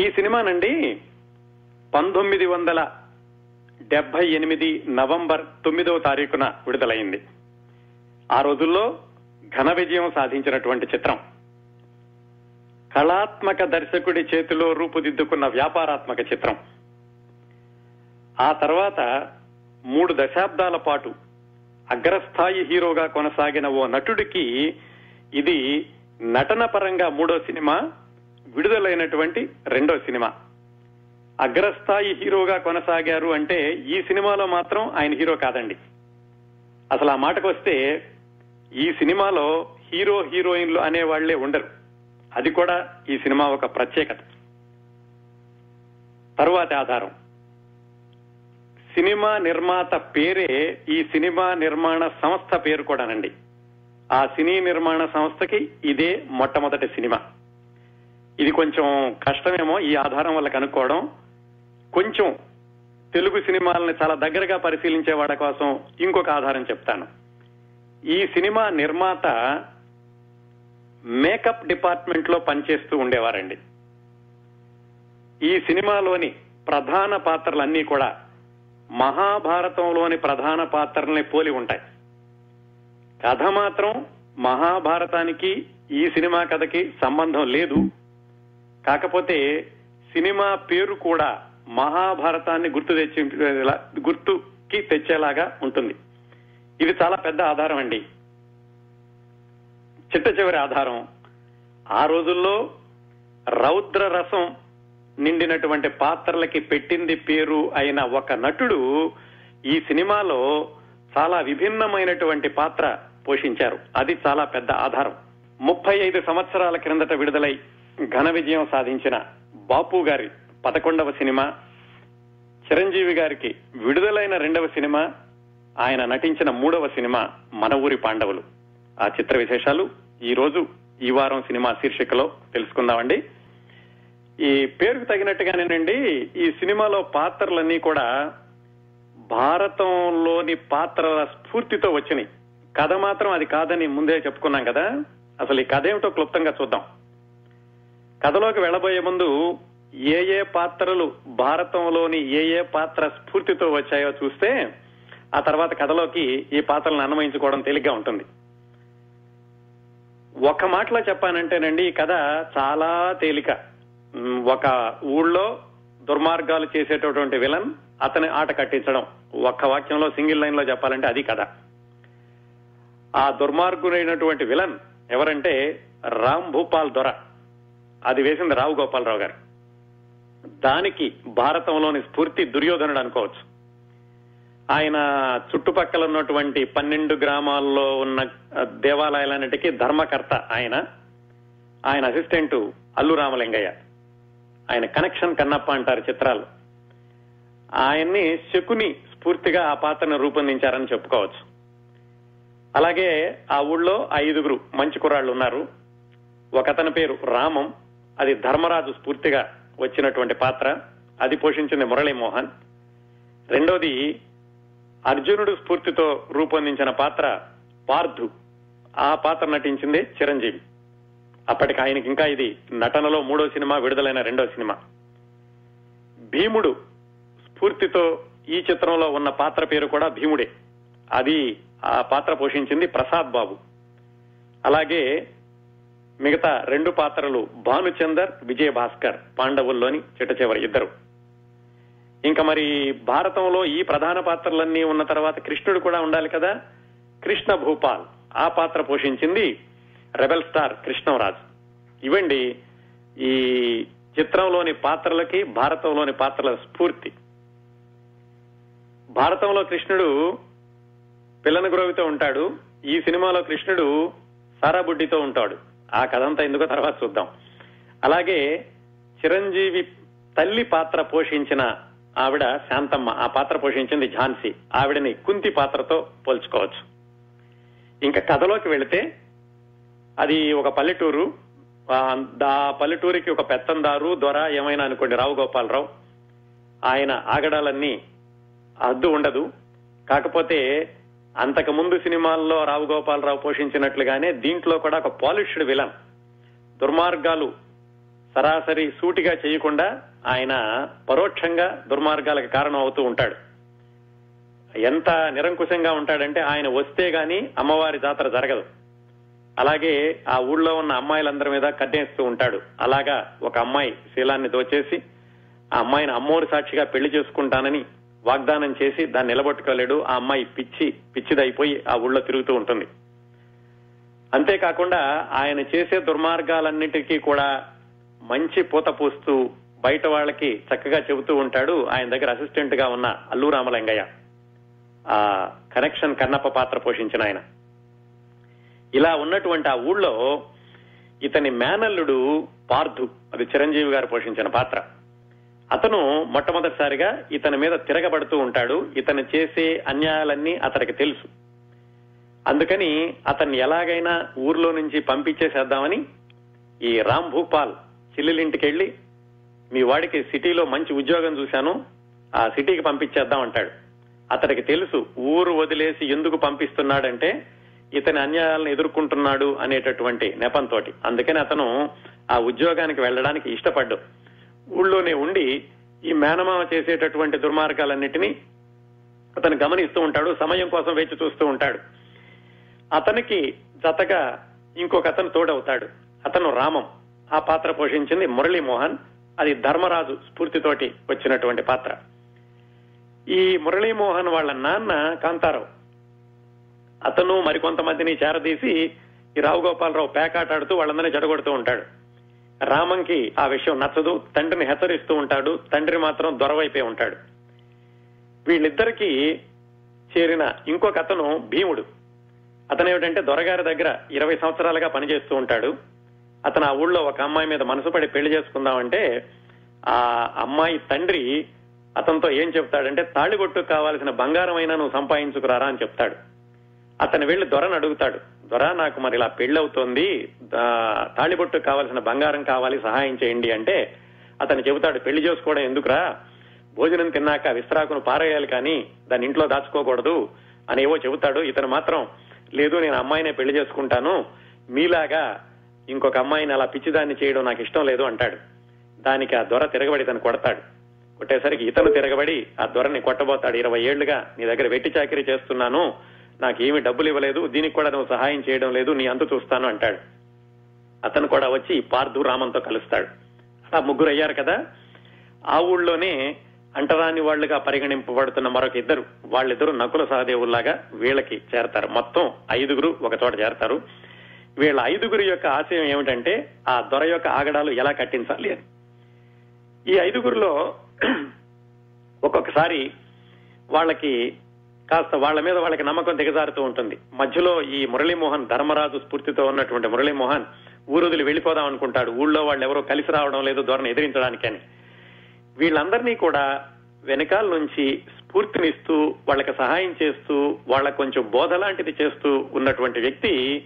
ఈ సినిమానండి పంతొమ్మిది వందల డెబ్బై ఎనిమిది నవంబర్ తొమ్మిదవ తారీఖున విడుదలైంది. ఆ రోజుల్లో ఘన విజయం సాధించినటువంటి చిత్రం. కళాత్మక దర్శకుడి చేతిలో రూపుదిద్దుకున్న వ్యాపారాత్మక చిత్రం. ఆ తర్వాత మూడు దశాబ్దాల పాటు అగ్రస్థాయి హీరోగా కొనసాగిన ఓ నటుడికి ఇది నటన పరంగా మూడో సినిమా విడుదలైనటువంటి రెండో సినిమా. అగ్రస్థాయి హీరోగా కొనసాగారు అంటే ఈ సినిమాలో మాత్రం ఆయన హీరో కాదండి. అసలు ఆ మాటకు వస్తే ఈ సినిమాలో హీరో హీరోయిన్లు అనే వాళ్ళే ఉండరు. అది కూడా ఈ సినిమా ఒక ప్రత్యేకత. తరువాతి ఆధారం. సినిమా నిర్మాత పేరే ఈ సినిమా నిర్మాణ సంస్థ పేరు కూడానండి. ఆ సినీ నిర్మాణ సంస్థకి ఇదే మొట్టమొదటి సినిమా. ఇది కొంచెం కష్టమేమో ఈ ఆధారం వల్ల కనుక్కోవడం. కొంచెం తెలుగు సినిమాలని చాలా దగ్గరగా పరిశీలించే వాళ్ళ కోసం ఇంకొక ఆధారం చెప్తాను. ఈ సినిమా నిర్మాత మేకప్ డిపార్ట్మెంట్లో పనిచేస్తూ ఉండేవారండి. ఈ సినిమాలోని ప్రధాన పాత్రలన్నీ కూడా మహాభారతంలోని ప్రధాన పాత్రల్ని పోలి ఉంటాయి. కథ మాత్రం మహాభారతానికి ఈ సినిమా కథకి సంబంధం లేదు. కాకపోతే సినిమా పేరు కూడా మహాభారతాన్ని గుర్తు తెచ్చి గుర్తుకి తెచ్చేలాగా ఉంటుంది. ఇది చాలా పెద్ద ఆధారం అండి. చిట్ట చివరి ఆధారం. ఆ రోజుల్లో రౌద్ర రసం నిండినటువంటి పాత్రలకి పెట్టింది పేరు అయిన ఒక నటుడు ఈ సినిమాలో చాలా విభిన్నమైనటువంటి పాత్ర పోషించారు. అది చాలా పెద్ద ఆధారం. ముప్పై ఐదు సంవత్సరాల క్రిందట విడుదలై ఘన విజయం సాధించిన బాపు గారి పదకొండవ సినిమా చిరంజీవి గారికి విడుదలైన రెండవ సినిమా ఆయన నటించిన మూడవ సినిమా మన ఊరి పాండవులు. ఆ చిత్ర విశేషాలు ఈ రోజు ఈ వారం సినిమా శీర్షికలో తెలుసుకుందామండి. ఈ పేరుకు తగినట్టుగానేనండి ఈ సినిమాలో పాత్రలన్నీ కూడా భారతంలోని పాత్రల స్ఫూర్తితో వచ్చినాయి. కథ మాత్రం అది కాదని ముందే చెప్పుకున్నాం కదా. అసలు ఈ కథ ఏమిటో క్లుప్తంగా చూద్దాం. కథలోకి వెళ్ళబోయే ముందు ఏ ఏ పాత్రలు భారతంలోని ఏ ఏ పాత్ర స్ఫూర్తితో వచ్చాయో చూస్తే ఆ తర్వాత కథలోకి ఈ పాత్రలను అన్వయించుకోవడం తేలిగ్గా ఉంటుంది. ఒక మాటలో చెప్పానంటేనండి ఈ కథ చాలా తేలిక. ఒక ఊళ్ళో దుర్మార్గాలు చేసేటటువంటి విలన్ అతని ఆట కట్టించడం. ఒక్క వాక్యంలో సింగిల్ లైన్లో చెప్పాలంటే అది కథ. ఆ దుర్మార్గుడైనటువంటి విలన్ ఎవరంటే రామ్ భూపాల్ దొర. అది వేసింది రావు గోపాలరావు గారు. దానికి భారతంలోని స్ఫూర్తి దుర్యోధనుడు అనుకోవచ్చు. ఆయన చుట్టుపక్కల ఉన్నటువంటి పన్నెండు గ్రామాల్లో ఉన్న దేవాలయాలన్నిటికీ ధర్మకర్త ఆయన. ఆయన అసిస్టెంట్ అల్లు రామలింగయ్య. ఆయన కనెక్షన్ కన్నప్ప అంటారు చిత్రాలు. ఆయన్ని శకుని స్ఫూర్తిగా ఆ పాత్రను రూపొందించారని చెప్పుకోవచ్చు. అలాగే ఆ ఊళ్ళో ఐదుగురు మంచి కుర్రాళ్ళు ఉన్నారు. ఒకతని పేరు రామం అది ధర్మరాజు స్ఫూర్తిగా వచ్చినటువంటి పాత్ర. అది పోషించింది మురళీమోహన్ రెండోది అర్జునుడు స్ఫూర్తితో రూపొందించిన పాత్ర పార్థు. ఆ పాత్ర నటించింది చిరంజీవి. అప్పటికి ఆయనకి ఇంకా ఇది నటనలో మూడో సినిమా విడుదలైన రెండో సినిమా. భీముడు స్ఫూర్తితో ఈ చిత్రంలో ఉన్న పాత్ర పేరు కూడా భీముడే. అది ఆ పాత్ర పోషించింది ప్రసాద్ బాబు. అలాగే మిగతా రెండు పాత్రలు భానుచందర్ విజయ భాస్కర్ పాండవుల్లోని చిట్ట చివరి ఇద్దరు. ఇంకా మరి భారతంలో ఈ ప్రధాన పాత్రలన్నీ ఉన్న తర్వాత కృష్ణుడు కూడా ఉండాలి కదా? కృష్ణ భూపాల్. ఆ పాత్ర పోషించింది రెబెల్ స్టార్ కృష్ణరాజ్. ఇవండి ఈ చిత్రంలోని పాత్రలకి భారతంలోని పాత్రల స్ఫూర్తి. భారతంలో కృష్ణుడు పిల్లన గురవితో ఉంటాడు. ఈ సినిమాలో కృష్ణుడు సారాబుడ్డితో ఉంటాడు. ఆ కథంతా ఎందుకో తర్వాత చూద్దాం. అలాగే చిరంజీవి తల్లి పాత్ర పోషించిన ఆవిడ శాంతమ్మ ఆ పాత్ర పోషించింది ఝాన్సీ. ఆవిడని కుంతి పాత్రతో పోల్చుకోవచ్చు. ఇంకా కథలోకి వెళితే అది ఒక పల్లెటూరు. ఆ పల్లెటూరికి ఒక పెత్తందారు దొర ఏమైనా అనుకోండి రావు గోపాలరావు. ఆయన ఆగడాలన్నీ అద్దు ఉండదు. కాకపోతే అంతకు ముందు సినిమాల్లో రావు గోపాలరావు పోషించినట్లుగానే దీంట్లో కూడా ఒక పాలిష్డ్ విలన్. దుర్మార్గాలు సరాసరి సూటిగా చేయకుండా ఆయన పరోక్షంగా దుర్మార్గాలకు కారణం అవుతూ ఉంటాడు. ఎంత నిరంకుశంగా ఉంటాడంటే ఆయన వస్తే గాని అమ్మవారి జాతర జరగదు. అలాగే ఆ ఊళ్ళో ఉన్న అమ్మాయిలందరి మీద కన్నేస్తూ ఉంటాడు. అలాగా ఒక అమ్మాయి శీలాన్ని దోచేసి ఆ అమ్మాయిని అమ్మోరు సాక్షిగా పెళ్ళి చేసుకుంటానని వాగ్దానం చేసి దాన్ని నిలబట్టుకోలేడు. ఆ అమ్మాయి పిచ్చి పిచ్చిదైపోయి ఆ ఊళ్ళో తిరుగుతూ ఉంటుంది. అంతేకాకుండా ఆయన చేసే దుర్మార్గాలన్నిటికీ కూడా మంచి పూత పూస్తూ బయట వాళ్ళకి చక్కగా చెబుతూ ఉంటాడు. ఆయన దగ్గర అసిస్టెంట్గా ఉన్న అల్లు రామలింగయ్య. ఆ కనెక్షన్ కన్నప్ప పాత్ర పోషించిన ఆయన. ఇలా ఉన్నటువంటి ఆ ఊళ్ళో ఇతని మేనల్లుడు పార్థు అది చిరంజీవి గారు పోషించిన పాత్ర. అతను మొట్టమొదటిసారిగా ఇతని మీద తిరగబడుతూ ఉంటాడు. ఇతను చేసే అన్యాయాలన్నీ అతనికి తెలుసు. అందుకని అతన్ని ఎలాగైనా ఊర్లో నుంచి పంపించేసేద్దామని ఈ రామ్ భూపాల్ చెల్లెలింటికి వెళ్ళి మీ వాడికి సిటీలో మంచి ఉద్యోగం చూశాను ఆ సిటీకి పంపించేద్దాం అంటాడు. అతడికి తెలుసు ఊరు వదిలేసి ఎందుకు పంపిస్తున్నాడంటే ఇతని అన్యాయాలను ఎదుర్కొంటున్నాడు అనేటటువంటి నెపంతో అందుకని అతను ఆ ఉద్యోగానికి వెళ్ళడానికి ఇష్టపడ్డు. ఊళ్ళోనే ఉండి ఈ మేనమామ చేసేటటువంటి దుర్మార్గాలన్నిటినీ అతను గమనిస్తూ ఉంటాడు సమయం కోసం వేచి చూస్తూ ఉంటాడు. అతనికి జతగా ఇంకొక అతను తోడవుతాడు. అతను రామం. ఆ పాత్ర పోషించింది మురళీమోహన్. అది ధర్మరాజు స్ఫూర్తితోటి వచ్చినటువంటి పాత్ర. ఈ మురళీమోహన్ వాళ్ళ నాన్న కాంతారావు. అతను మరికొంతమందిని చేరదీసి ఈ రావు గోపాలరావు పేకాటాడుతూ వాళ్ళందరినీ జడగొడుతూ ఉంటాడు. రామంకి ఆ విషయం నచ్చదు తండ్రిని హెచ్చరిస్తూ ఉంటాడు తండ్రి మాత్రం దొరవైపోయి ఉంటాడు. వీళ్ళిద్దరికీ చేరిన ఇంకొక అతను భీముడు. అతను ఏమిటంటే దొరగారి దగ్గర ఇరవై సంవత్సరాలుగా పనిచేస్తూ ఉంటాడు. అతను ఆ ఊళ్ళో ఒక అమ్మాయి మీద మనసు పడి పెళ్ళి చేసుకుందామంటే ఆ అమ్మాయి తండ్రి అతనితో ఏం చెప్తాడంటే తాళిగొట్టుకు కావాల్సిన బంగారం అయినా నువ్వు సంపాదించుకురారా అని చెప్తాడు. అతను వెళ్ళి దొరను అడుగుతాడు. దొర నాకు మరి ఇలా పెళ్ళవుతోంది తాళిబొట్టు కావాల్సిన బంగారం కావాలి సహాయం చేయండి అంటే అతను చెబుతాడు పెళ్ళి చేసుకోవడం ఎందుకురా? భోజనం తిన్నాక విస్త్రాకును పారేయాలి కానీ దాన్ని ఇంట్లో దాచుకోకూడదు అని ఏవో చెబుతాడు. ఇతను మాత్రం లేదు నేను అమ్మాయినే పెళ్ళి చేసుకుంటాను. మీలాగా ఇంకొక అమ్మాయిని అలా పిచ్చిదాన్ని చేయడం నాకు ఇష్టం లేదు అంటాడు. దానికి ఆ దొర తిరగబడి తను కొడతాడు. కొట్టేసరికి ఇతను తిరగబడి ఆ దొరని కొట్టబోతాడు. ఇరవై ఏళ్ళుగా నీ దగ్గర వెట్టి చాకరీ చేస్తున్నాను. నాకేమి డబ్బులు ఇవ్వలేదు దీనికి కూడా నువ్వు సహాయం చేయడం లేదు నీ అంతు చూస్తాను అంటాడు. అతను కూడా వచ్చి పార్థు రామంతో కలుస్తాడు. అలా ముగ్గురు అయ్యారు కదా? ఆ ఊళ్ళోనే అంటరాని వాళ్ళుగా పరిగణింపబడుతున్న మరొక ఇద్దరు. వాళ్ళిద్దరు నకుల సహదేవుల్లాగా వీళ్ళకి చేరతారు. మొత్తం ఐదుగురు ఒక చోట చేరతారు. వీళ్ళ ఐదుగురు యొక్క ఆశయం ఏమిటంటే ఆ దొర యొక్క ఆగడాలు ఎలా కట్టించాలి అని. ఈ ఐదుగురులో ఒక్కొక్కసారి వాళ్ళకి కాస్త వాళ్ళ మీద వాళ్ళకి నమ్మకం దిగజారుతూ ఉంటుంది. మధ్యలో ఈ మురళీమోహన్ ధర్మరాజు స్ఫూర్తితో ఉన్నటువంటి మురళీమోహన్ ఊరుదిలి వెళ్ళిపోదాం అనుకుంటాడు. ఊళ్ళో వాళ్ళు ఎవరో కలిసి రావడం లేదు ధోరణి ఎదిరించడానికని వీళ్ళందరినీ కూడా వెనకాల నుంచి స్ఫూర్తినిస్తూ వాళ్ళకి సహాయం చేస్తూ వాళ్ళ కొంచెం బోధ లాంటిది చేస్తూ ఉన్నటువంటి వ్యక్తి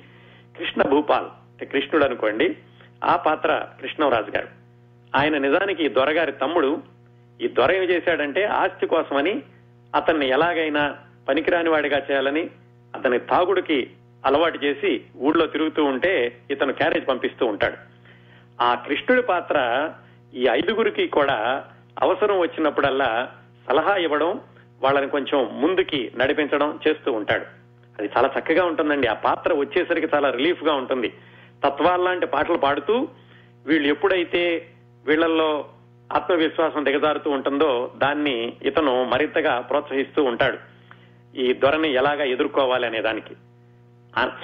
కృష్ణ భూపాల్. కృష్ణుడు అనుకోండి. ఆ పాత్ర కృష్ణరాజు గారు. ఆయన నిజానికి ఈ దొరగారి తమ్ముడు. ఈ దొర ఏం చేశాడంటే ఆస్తి కోసమని అతన్ని ఎలాగైనా పనికిరాని వాడిగా చేయాలని అతని తాగుడికి అలవాటు చేసి ఊళ్ళో తిరుగుతూ ఉంటే ఇతను క్యారేజ్ పంపిస్తూ ఉంటాడు. ఆ కృష్ణుడి పాత్ర ఈ ఐదుగురికి కూడా అవసరం వచ్చినప్పుడల్లా సలహా ఇవ్వడం వాళ్ళని కొంచెం ముందుకి నడిపించడం చేస్తూ ఉంటాడు. అది చాలా చక్కగా ఉంటుందండి. ఆ పాత్ర వచ్చేసరికి చాలా రిలీఫ్గా ఉంటుంది. తత్వాల్లాంటి పాటలు పాడుతూ వీళ్ళు ఎప్పుడైతే వీళ్ళల్లో ఆత్మవిశ్వాసం దిగజారుతూ ఉంటుందో దాన్ని ఇతను మరింతగా ప్రోత్సహిస్తూ ఉంటాడు. ఈ దొరని ఎలాగా ఎదుర్కోవాలి అనే దానికి.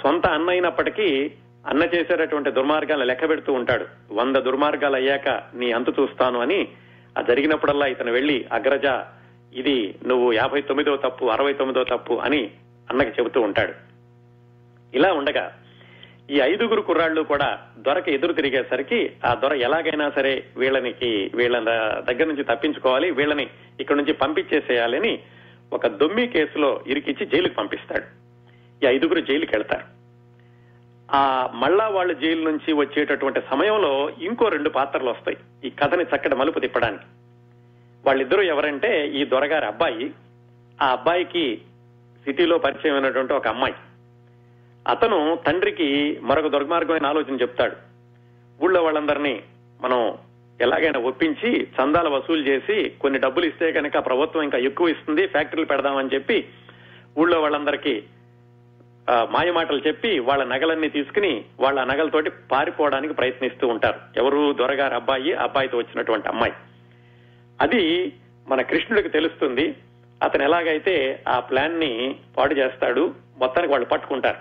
సొంత అన్న అయినప్పటికీ అన్న చేసేటటువంటి దుర్మార్గాలను లెక్క పెడుతూ ఉంటాడు. వంద దుర్మార్గాలు అయ్యాక నీ అంతు చూస్తాను అని ఆ జరిగినప్పుడల్లా ఇతను వెళ్ళి అగ్రజ ఇది నువ్వు యాభై తొమ్మిదో తప్పు అరవై తొమ్మిదో తప్పు అని అన్నకి చెబుతూ ఉంటాడు. ఇలా ఉండగా ఈ ఐదుగురు కుర్రాళ్ళు కూడా దొరకి ఎదురు తిరిగేసరికి ఆ దొర ఎలాగైనా సరే వీళ్ళనికి వీళ్ళ దగ్గర నుంచి తప్పించుకోవాలి వీళ్ళని ఇక్కడ నుంచి పంపించేసేయాలని ఒక దొమ్మి కేసులో ఇరికిచ్చి జైలుకు పంపిస్తాడు. ఈ ఐదుగురు జైలుకి వెళ్తారు. ఆ మళ్ళా వాళ్ళు జైలు నుంచి వచ్చేటటువంటి సమయంలో ఇంకో రెండు పాత్రలు వస్తాయి. ఈ కథని చక్కటి మలుపు తిప్పడానికి. వాళ్ళిద్దరూ ఎవరంటే ఈ దొరగారి అబ్బాయి. ఆ అబ్బాయికి సిటీలో పరిచయం అయినటువంటి ఒక అమ్మాయి. అతను తండ్రికి మరొక దుర్మార్గమైన ఆలోచన చెప్తాడు. ఊళ్ళో వాళ్ళందరినీ మనం ఎలాగైనా ఒప్పించి చందాలు వసూలు చేసి కొన్ని డబ్బులు ఇస్తే కనుక ప్రభుత్వం ఇంకా ఎక్కువ ఇస్తుంది ఫ్యాక్టరీలు పెడదామని చెప్పి ఊళ్ళో వాళ్ళందరికీ మాయమాటలు చెప్పి వాళ్ళ నగలన్నీ తీసుకుని వాళ్ళ నగలతోటి పారిపోవడానికి ప్రయత్నిస్తూ ఉంటారు. ఎవరు దొరగారు అబ్బాయి అబ్బాయితో వచ్చినటువంటి అమ్మాయి. అది మన కృష్ణుడికి తెలుస్తుంది. అతను ఎలాగైతే ఆ ప్లాన్ని పాడు చేస్తాడు మొత్తానికి వాళ్ళు పట్టుకుంటారు.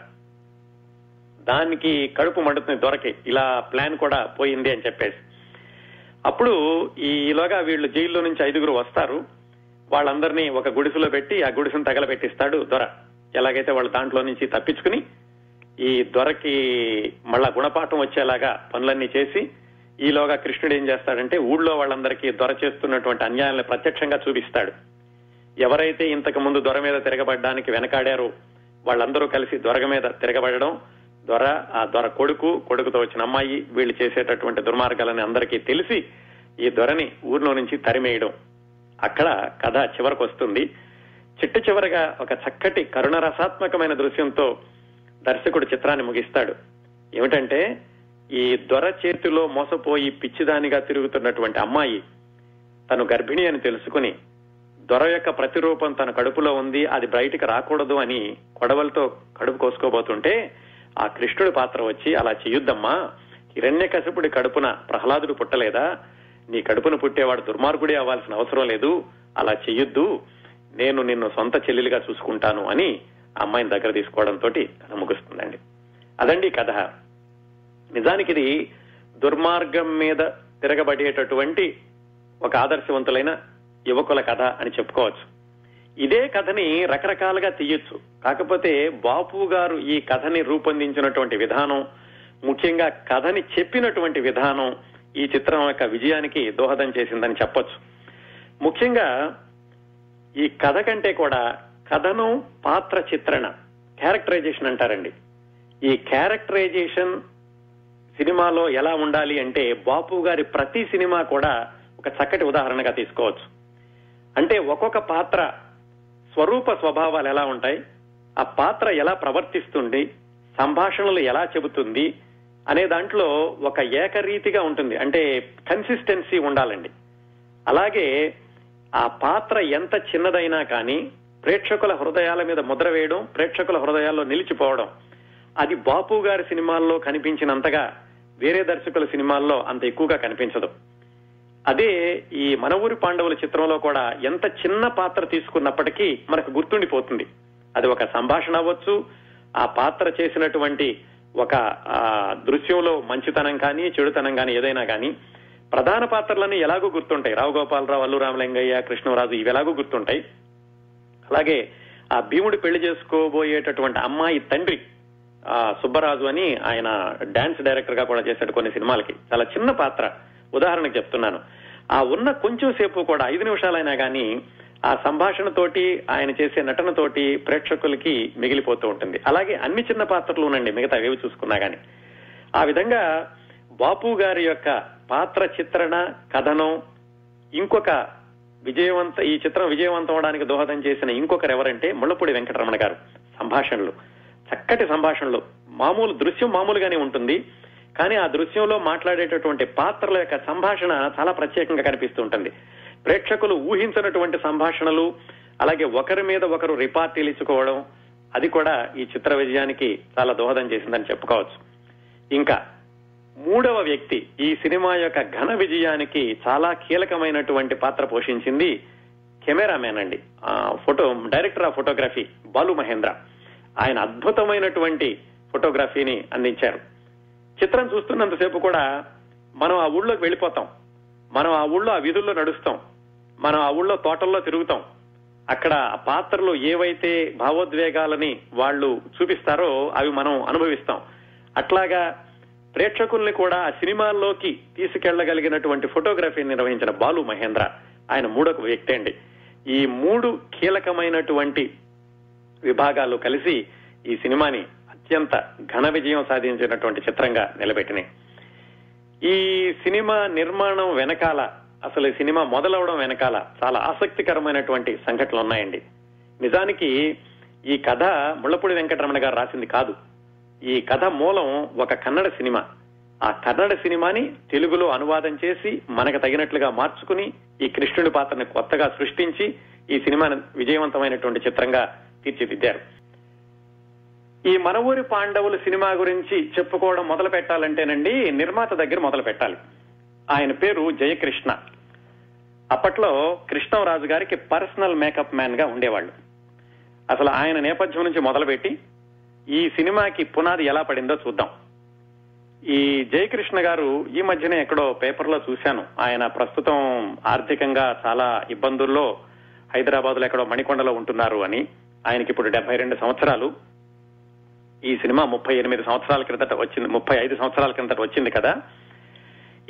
దానికి కడుపు మండుతుంది దొరకి. ఇలా ప్లాన్ కూడా పోయింది అని చెప్పేసి. అప్పుడు ఈలోగా వీళ్ళు జైల్లో నుంచి ఐదుగురు వస్తారు. వాళ్ళందరినీ ఒక గుడిసెలో పెట్టి ఆ గుడిసెను తగలబెట్టిస్తాడు దొర. ఎలాగైతే వాళ్ళు దాంట్లో నుంచి తప్పించుకుని ఈ దొరకి మళ్ళా గుణపాఠం వచ్చేలాగా పనులన్నీ చేసి ఈలోగా కృష్ణుడు ఏం చేస్తాడంటే ఊళ్ళో వాళ్ళందరికీ దొర చేస్తున్నటువంటి అన్యాయాలను ప్రత్యక్షంగా చూపిస్తాడు. ఎవరైతే ఇంతకు ముందు దొర మీద తిరగబడడానికి వెనకాడారో వాళ్ళందరూ కలిసి దొరగ మీద తిరగబడడం దొర ఆ దొర కొడుకు కొడుకుతో వచ్చిన అమ్మాయి వీళ్ళు చేసేటటువంటి దుర్మార్గాలని అందరికీ తెలిసి ఈ దొరని ఊర్లో నుంచి తరిమేయడం. అక్కడ కథ చివరకు వస్తుంది చిట్ట చివరగా ఒక చక్కటి కరుణరసాత్మకమైన దృశ్యంతో దర్శకుడు చిత్రాన్ని ముగిస్తాడు. ఏమిటంటే ఈ దొర చేతిలో మోసపోయి పిచ్చిదానిగా తిరుగుతున్నటువంటి అమ్మాయి తను గర్భిణి అని తెలుసుకుని దొర యొక్క ప్రతిరూపం తన కడుపులో ఉంది అది బయటికి రాకూడదు అని కొడవలతో కడుపు కోసుకోబోతుంటే ఆ కృష్ణుడి పాత్ర వచ్చి అలా చెయ్యొద్దమ్మా. హిరణ్యకశపుడి కడుపున ప్రహ్లాదుడు పుట్టలేదా? నీ కడుపున పుట్టేవాడు దుర్మార్గుడే అవ్వాల్సిన అవసరం లేదు. అలా చెయ్యొద్దు. నేను నిన్ను సొంత చెల్లెలుగా చూసుకుంటాను అని అమ్మాయిని దగ్గర తీసుకోవడంతో కథ ముగుస్తుందండి. అదండి కథ. నిజానికి ఇది దుర్మార్గం మీద తిరగబడేటటువంటి ఒక ఆదర్శవంతులైన యువకుల కథ అని చెప్పుకోవచ్చు. ఇదే కథని రకరకాలుగా తీయొచ్చు. కాకపోతే బాపు గారు ఈ కథని రూపొందించినటువంటి విధానం ముఖ్యంగా కథని చెప్పినటువంటి విధానం ఈ చిత్రం యొక్క విజయానికి దోహదం చేసిందని చెప్పొచ్చు. ముఖ్యంగా ఈ కథ కంటే కూడా కథను పాత్ర చిత్రణ క్యారెక్టరైజేషన్ అంటారండి. ఈ క్యారెక్టరైజేషన్ సినిమాలో ఎలా ఉండాలి అంటే బాపు గారి ప్రతి సినిమా కూడా ఒక చక్కటి ఉదాహరణగా తీసుకోవచ్చు. అంటే ఒక్కొక్క పాత్ర స్వరూప స్వభావాలు ఎలా ఉంటాయి? ఆ పాత్ర ఎలా ప్రవర్తిస్తుంది? సంభాషణలు ఎలా చెబుతుంది? అనే దాంట్లో ఒక ఏకరీతిగా ఉంటుంది. అంటే కన్సిస్టెన్సీ ఉండాలండి. అలాగే ఆ పాత్ర ఎంత చిన్నదైనా కానీ ప్రేక్షకుల హృదయాల మీద ముద్ర వేయడం ప్రేక్షకుల హృదయాల్లో నిలిచిపోవడం అది బాపు గారి సినిమాల్లో కనిపించినంతగా వేరే దర్శకుల సినిమాల్లో అంత ఎక్కువగా కనిపించదు. అదే ఈ మన ఊరి పాండవుల చిత్రంలో కూడా ఎంత చిన్న పాత్ర తీసుకున్నప్పటికీ మనకు గుర్తుండిపోతుంది. అది ఒక సంభాషణ అవ్వచ్చు ఆ పాత్ర చేసినటువంటి ఒక దృశ్యంలో మంచితనం కానీ చెడుతనం కానీ ఏదైనా కానీ ప్రధాన పాత్రలన్నీ ఎలాగో గుర్తుంటాయి. రావు గోపాలరావు అల్లు రామలింగయ్య కృష్ణరాజు ఇవి ఎలాగో గుర్తుంటాయి. అలాగే ఆ భీముడు పెళ్ళి చేసుకోబోయేటటువంటి అమ్మాయి తండ్రి సుబ్బరాజు అని ఆయన డాన్స్ డైరెక్టర్గా కూడా చేశాడు కొన్ని సినిమాలకి. చాలా చిన్న పాత్ర. ఉదాహరణకు చెప్తున్నాను. ఆ ఉన్న కొంచెం సేపు కూడా ఐదు నిమిషాలైనా కానీ ఆ సంభాషణతోటి ఆయన చేసే నటనతోటి ప్రేక్షకులకి మిగిలిపోతూ ఉంటుంది. అలాగే అన్ని చిన్న పాత్రలు ఉండండి మిగతా ఏవి చూసుకున్నా కానీ ఆ విధంగా బాపు గారి యొక్క పాత్ర చిత్రణ కథనం ఇంకొక విజయవంత ఈ చిత్రం విజయవంతం అవడానికి దోహదం చేసిన ఇంకొకరు ఎవరంటే ముళ్ళపూడి వెంకటరమణ గారు. సంభాషణలు. చక్కటి సంభాషణలు. మామూలు దృశ్యం మామూలుగానే ఉంటుంది. కానీ ఆ దృశ్యంలో మాట్లాడేటటువంటి పాత్రల యొక్క సంభాషణ చాలా ప్రత్యేకంగా కనిపిస్తూ ఉంటుంది. ప్రేక్షకులు ఊహించినటువంటి సంభాషణలు అలాగే ఒకరి మీద ఒకరు రిపార్టీలు ఇచ్చుకోవడం అది కూడా ఈ చిత్ర విజయానికి చాలా దోహదం చేసిందని చెప్పుకోవచ్చు. ఇంకా మూడవ వ్యక్తి ఈ సినిమా యొక్క ఘన విజయానికి చాలా కీలకమైనటువంటి పాత్ర పోషించింది కెమెరామ్యాన్ అండి. ఆ photo director of photography Balu Mahendra. ఆయన అద్భుతమైనటువంటి ఫోటోగ్రఫీని అందించారు. చిత్రం చూస్తున్నంతసేపు కూడా మనం ఆ ఊళ్ళోకి వెళ్ళిపోతాం. మనం ఆ ఊళ్ళో ఆ వీధుల్లో నడుస్తాం. మనం ఆ ఊళ్ళో తోటల్లో తిరుగుతాం. అక్కడ ఆ పాత్రలు ఏవైతే భావోద్వేగాలని వాళ్ళు చూపిస్తారో అవి మనం అనుభవిస్తాం. అట్లాగా ప్రేక్షకుల్ని కూడా ఆ సినిమాల్లోకి తీసుకెళ్ళగలిగినటువంటి ఫోటోగ్రఫీని నిర్వహించిన బాలు మహేంద్ర ఆయన మూడొక వ్యక్తి అండి. ఈ మూడు కీలకమైనటువంటి విభాగాలు కలిసి ఈ సినిమాని అత్యంత ఘన విజయం సాధించినటువంటి చిత్రంగా నిలబెట్టినాయి. ఈ సినిమా నిర్మాణం వెనకాల అసలు ఈ సినిమా మొదలవడం వెనకాల చాలా ఆసక్తికరమైనటువంటి సంఘటనలు ఉన్నాయండి. నిజానికి ఈ కథ ముళ్ళపూడి వెంకటరమణ గారు రాసింది కాదు. ఈ కథ మూలం ఒక కన్నడ సినిమా. ఆ కన్నడ సినిమాని తెలుగులో అనువాదం చేసి మనకు తగినట్లుగా మార్చుకుని ఈ కృష్ణుడి పాత్రని కొత్తగా సృష్టించి ఈ సినిమాను విజయవంతమైనటువంటి చిత్రంగా తీర్చిదిద్దారు. ఈ మనవూరి పాండవులు సినిమా గురించి చెప్పుకోవడం మొదలు పెట్టాలంటేనండి నిర్మాత దగ్గర మొదలు పెట్టాలి ఆయన పేరు జయకృష్ణ. అప్పట్లో కృష్ణరాజు గారికి పర్సనల్ మేకప్ మ్యాన్గా ఉండేవాళ్ళు. అసలు ఆయన నేపథ్యం నుంచి మొదలుపెట్టి ఈ సినిమాకి పునాది ఎలా పడిందో చూద్దాం. ఈ జయకృష్ణ గారు ఈ మధ్యనే ఎక్కడో పేపర్లో చూశాను. ఆయన ప్రస్తుతం ఆర్థికంగా చాలా ఇబ్బందుల్లో హైదరాబాద్లో ఎక్కడో మణికొండలో ఉంటున్నారు అని. ఆయనకి ఇప్పుడు డెబ్బై రెండు సంవత్సరాలు. ఈ సినిమా ముప్పై ఎనిమిది సంవత్సరాల క్రిందట వచ్చింది ముప్పై ఐదు సంవత్సరాల క్రిందట వచ్చింది కదా.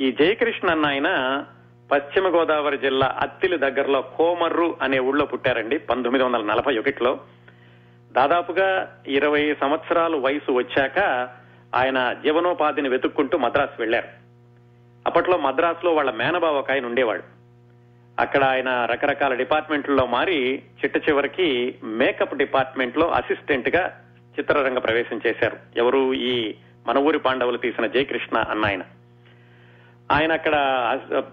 ఈ జయకృష్ణ అన్న ఆయన పశ్చిమ గోదావరి జిల్లా అత్తిలి దగ్గరలో కోమర్రు అనే ఊళ్ళో పుట్టారండి పంతొమ్మిది వందల నలభై ఒకటిలో. దాదాపుగా ఇరవై సంవత్సరాలు వయసు వచ్చాక ఆయన జీవనోపాధిని వెతుక్కుంటూ మద్రాసు వెళ్ళారు అప్పట్లో మద్రాసులో వాళ్ళ మేనబావ ఒక ఆయన ఉండేవాడు. అక్కడ ఆయన రకరకాల డిపార్ట్మెంట్లలో మారి చిట్ట చివరికి మేకప్ డిపార్ట్మెంట్లో అసిస్టెంట్గా చిత్రరంగ ప్రవేశం చేశారు. ఎవరు? ఈ మన ఊరి పాండవులు తీసిన జయకృష్ణ అన్న ఆయన ఆయన అక్కడ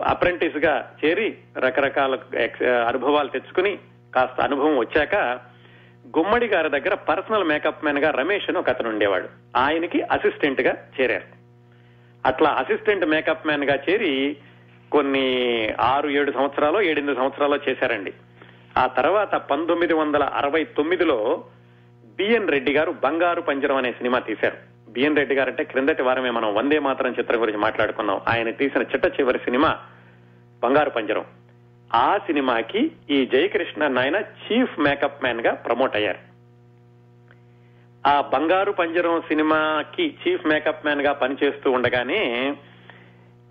అప్రెంటిస్గా చేరి రకరకాల ఎక్స్- అనుభవాలు తెచ్చుకుని కాస్త అనుభవం వచ్చాక గుమ్మడి గారి దగ్గర పర్సనల్ మేకప్ మ్యాన్గా రమేష్ అని ఒక అతను ఉండేవాడు. ఆయనకి అసిస్టెంట్గా చేరారు. అట్లా అసిస్టెంట్ మేకప్ మ్యాన్గా చేరి కొన్ని ఆరు ఏడు సంవత్సరాలు ఏడెనిమిది సంవత్సరాలు చేశారండి. ఆ తర్వాత పంతొమ్మిది వందల అరవై తొమ్మిదిలో బిఎన్ రెడ్డి గారు బంగారు పంజరం అనే సినిమా తీశారు. బిఎన్ రెడ్డి గారు అంటే క్రిందటి వారమే మనం వందే మాత్రం చిత్రం గురించి మాట్లాడుకున్నాం. ఆయన తీసిన చిట్ట చివరి సినిమా బంగారు పంజరం. ఆ సినిమాకి ఈ జయకృష్ణ నాయన చీఫ్ మేకప్ మ్యాన్గా ప్రమోట్ అయ్యారు. ఆ బంగారు పంజరం సినిమాకి చీఫ్ మేకప్ మ్యాన్గా పనిచేస్తూ ఉండగానే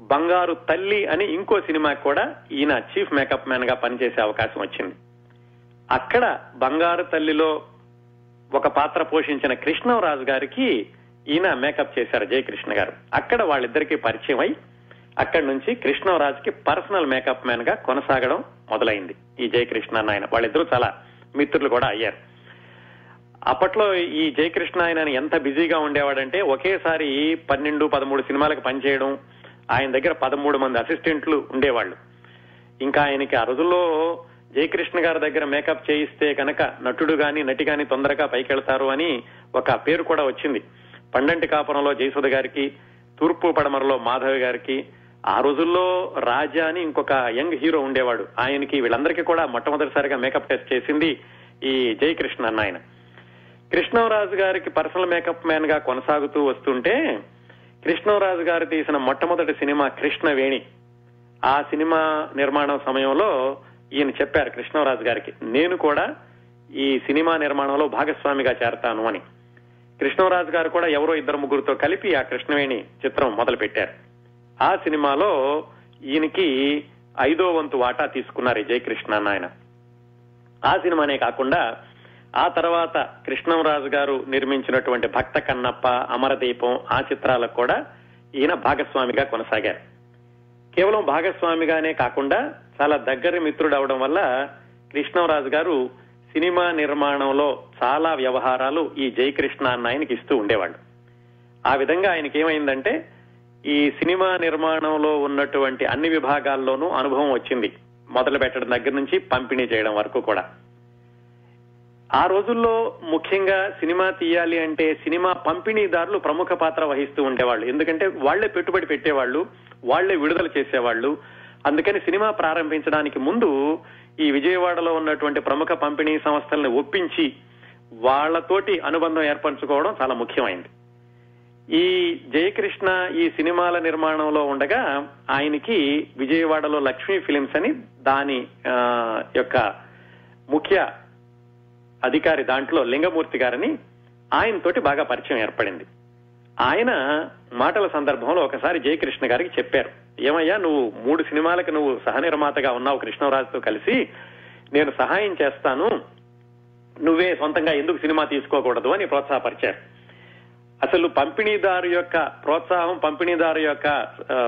బంగారు తల్లి అని ఇంకో సినిమాకి కూడా ఈయన చీఫ్ మేకప్ మ్యాన్గా పనిచేసే అవకాశం వచ్చింది. అక్కడ బంగారు తల్లిలో ఒక పాత్ర పోషించిన కృష్ణరాజు గారికి ఈయన మేకప్ చేశారు జయకృష్ణ గారు. అక్కడ వాళ్ళిద్దరికీ పరిచయం అయి అక్కడి నుంచి కృష్ణరాజుకి పర్సనల్ మేకప్ మ్యాన్గా కొనసాగడం మొదలైంది. ఈ జయకృష్ణ అన్న ఆయన వాళ్ళిద్దరూ చాలా మిత్రులు కూడా అయ్యారు. అప్పట్లో ఈ జయకృష్ణ ఆయన ఎంత బిజీగా ఉండేవాడంటే ఒకేసారి పన్నెండు పదమూడు సినిమాలకు పనిచేయడం ఆయన దగ్గర పదమూడు మంది అసిస్టెంట్లు ఉండేవాళ్ళు. ఇంకా ఆయనకి ఆ రోజుల్లో జయకృష్ణ గారి దగ్గర మేకప్ చేయిస్తే కనుక నటుడు గాని నటి గాని తొందరగా పైకెళ్తారు అని ఒక పేరు కూడా వచ్చింది. పండంటి కాపురంలో జయసుధ గారికి తూర్పు పడమరలో మాధవి గారికి ఆ రోజుల్లో రాజా అని ఇంకొక యంగ్ హీరో ఉండేవాడు. ఆయనకి వీళ్ళందరికీ కూడా మొట్టమొదటిసారిగా మేకప్ టెస్ట్ చేసింది ఈ జయకృష్ణ అన్న ఆయన కృష్ణరాజు గారికి పర్సనల్ మేకప్ మ్యాన్గా కొనసాగుతూ వస్తుంటే కృష్ణరాజు గారు తీసిన మొట్టమొదటి సినిమా కృష్ణవేణి. ఆ సినిమా నిర్మాణం సమయంలో ఈయన చెప్పారు కృష్ణరాజు గారికి నేను కూడా ఈ సినిమా నిర్మాణంలో భాగస్వామిగా చేరతాను అని. కృష్ణరాజు గారు కూడా ఎవరో ఇద్దరు ముగ్గురుతో కలిపి ఆ కృష్ణవేణి చిత్రం మొదలు పెట్టారు ఆ సినిమాలో ఈయనకి ఐదో వంతు వాటా తీసుకున్నారు జయకృష్ణ అన్న ఆయన ఆ సినిమానే కాకుండా ఆ తర్వాత కృష్ణంరాజు గారు నిర్మించినటువంటి భక్త కన్నప్ప అమరదీపం ఆ చిత్రాలకు కూడా ఈయన భాగస్వామిగా కొనసాగారు. కేవలం భాగస్వామిగానే కాకుండా చాలా దగ్గర మిత్రుడు అవడం వల్ల కృష్ణంరాజు గారు సినిమా నిర్మాణంలో చాలా వ్యవహారాలు ఈ జయకృష్ణ అన్న ఆయనకి ఇస్తూ ఉండేవాళ్ళు ఆ విధంగా ఆయనకి ఏమైందంటే ఈ సినిమా నిర్మాణంలో ఉన్నటువంటి అన్ని విభాగాల్లోనూ అనుభవం వచ్చింది మొదలు పెట్టడం దగ్గర నుంచి పంపిణీ చేయడం వరకు కూడా. ఆ రోజుల్లో ముఖ్యంగా సినిమా తీయాలి అంటే సినిమా పంపిణీదారులు ప్రముఖ పాత్ర వహిస్తూ ఉండేవాళ్ళు. ఎందుకంటే వాళ్ళే పెట్టుబడి పెట్టేవాళ్ళు వాళ్ళే విడుదల చేసేవాళ్ళు అందుకని సినిమా ప్రారంభించడానికి ముందు ఈ విజయవాడలో ఉన్నటువంటి ప్రముఖ పంపిణీ సంస్థల్ని ఒప్పించి వాళ్ళతోటి అనుబంధం ఏర్పరచుకోవడం చాలా ముఖ్యమైంది. ఈ జయకృష్ణ ఈ సినిమాల నిర్మాణంలో ఉండగా ఆయనకి విజయవాడలో లక్ష్మీ ఫిలిమ్స్ అని దాని యొక్క ముఖ్య అధికారి దాంట్లో లింగమూర్తి గారని ఆయనతోటి బాగా పరిచయం ఏర్పడింది. ఆయన మాటల సందర్భంలో ఒకసారి జయకృష్ణ గారికి చెప్పారు. ఏమయ్యా నువ్వు మూడు సినిమాలకు నువ్వు సహనిర్మాతగా ఉన్నావు కృష్ణరాజుతో కలిసి. నేను సహాయం చేస్తాను. నువ్వే సొంతంగా ఎందుకు సినిమా తీసుకోకూడదు అని ప్రోత్సాహపరిచారు. అసలు పంపిణీదారు యొక్క ప్రోత్సాహం పంపిణీదారు యొక్క